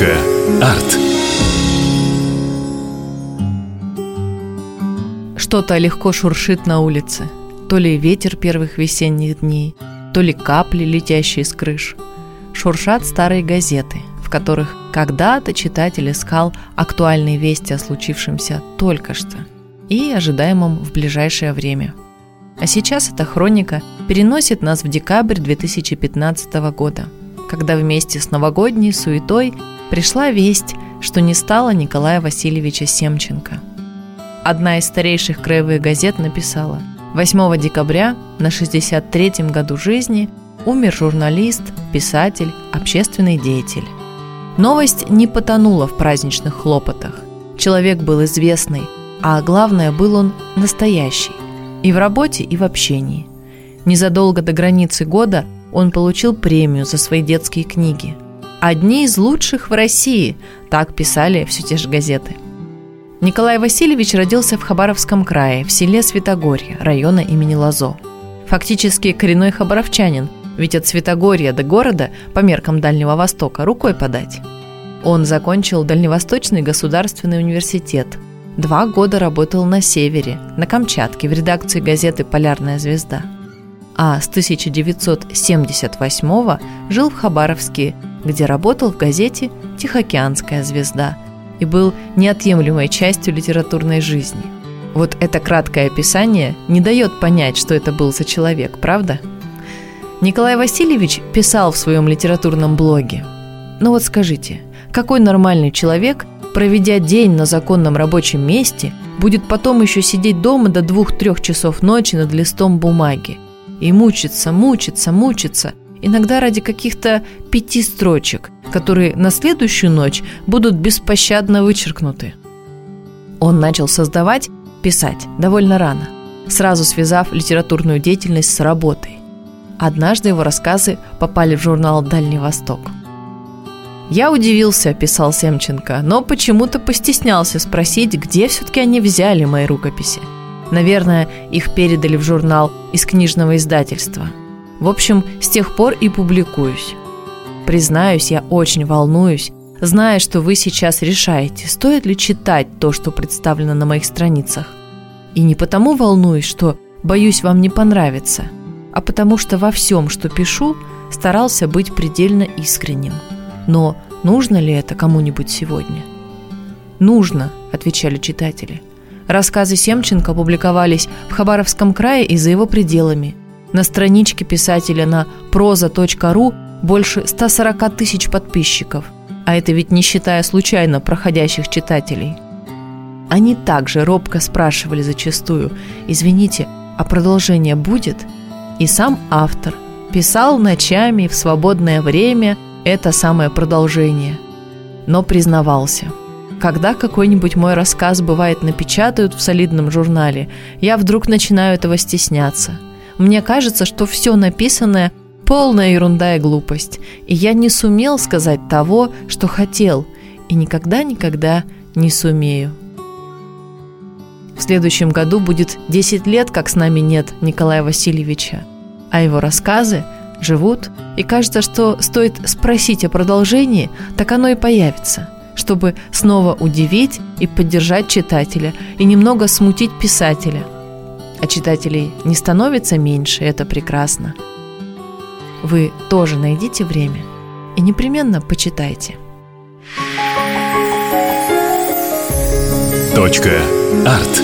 Арт. Что-то легко шуршит на улице. То ли ветер первых весенних дней, то ли капли, летящие с крыш. Шуршат старые газеты, в которых когда-то читатель искал актуальные вести о случившемся только что и ожидаемом в ближайшее время. А сейчас эта хроника переносит нас в декабрь 2015 года, когда вместе с новогодней суетой пришла весть, что не стало Николая Васильевича Семченко. Одна из старейших краевых газет написала – 8 декабря на 63-м году жизни умер журналист, писатель, общественный деятель. Новость не потонула в праздничных хлопотах. Человек был известный, а главное, был он настоящий. И в работе, и в общении. Незадолго до границы года он получил премию за свои детские книги. «Одни из лучших в России», так писали все те же газеты – Николай Васильевич родился в Хабаровском крае, в селе Святогорье, района имени Лазо. Фактически коренной хабаровчанин, ведь от Святогорья до города, по меркам Дальнего Востока, рукой подать. Он закончил Дальневосточный государственный университет. Два года работал на севере, на Камчатке, в редакции газеты «Полярная звезда». А с 1978 жил в Хабаровске, где работал в газете «Тихоокеанская звезда», и был неотъемлемой частью литературной жизни. Вот это краткое описание не дает понять, что это был за человек, правда? Николай Васильевич писал в своем литературном блоге. Ну вот скажите, какой нормальный человек, проведя день на законном рабочем месте, будет потом еще сидеть дома до двух-трех часов ночи над листом бумаги и мучиться, мучиться, мучиться, иногда ради каких-то пяти строчек, которые на следующую ночь будут беспощадно вычеркнуты. Он начал создавать, писать довольно рано, сразу связав литературную деятельность с работой. Однажды его рассказы попали в журнал «Дальний Восток». «Я удивился», – писал Семченко, но почему-то постеснялся спросить, где все-таки они взяли мои рукописи. Наверное, их передали в журнал из книжного издательства – в общем, с тех пор и публикуюсь. Признаюсь, я очень волнуюсь, зная, что вы сейчас решаете, стоит ли читать то, что представлено на моих страницах. И не потому волнуюсь, что боюсь вам не понравится, а потому что во всем, что пишу, старался быть предельно искренним. Но нужно ли это кому-нибудь сегодня? «Нужно», – отвечали читатели. Рассказы Семченко публиковались в Хабаровском крае и за его пределами – на страничке писателя на проза.ру больше 140 тысяч подписчиков, а это ведь не считая случайно проходящих читателей. Они также робко спрашивали зачастую «Извините, а продолжение будет?» И сам автор писал ночами в свободное время это самое продолжение. Но признавался – когда какой-нибудь мой рассказ бывает напечатают в солидном журнале, я вдруг начинаю этого стесняться – мне кажется, что все написанное – полная ерунда и глупость, и я не сумел сказать того, что хотел, и никогда-никогда не сумею. В следующем году будет 10 лет, как с нами нет Николая Васильевича, а его рассказы живут, и кажется, что стоит спросить о продолжении, так оно и появится, чтобы снова удивить и поддержать читателя, и немного смутить писателя – а читателей не становится меньше, это прекрасно. Вы тоже найдите время и непременно почитайте. Точка. Арт.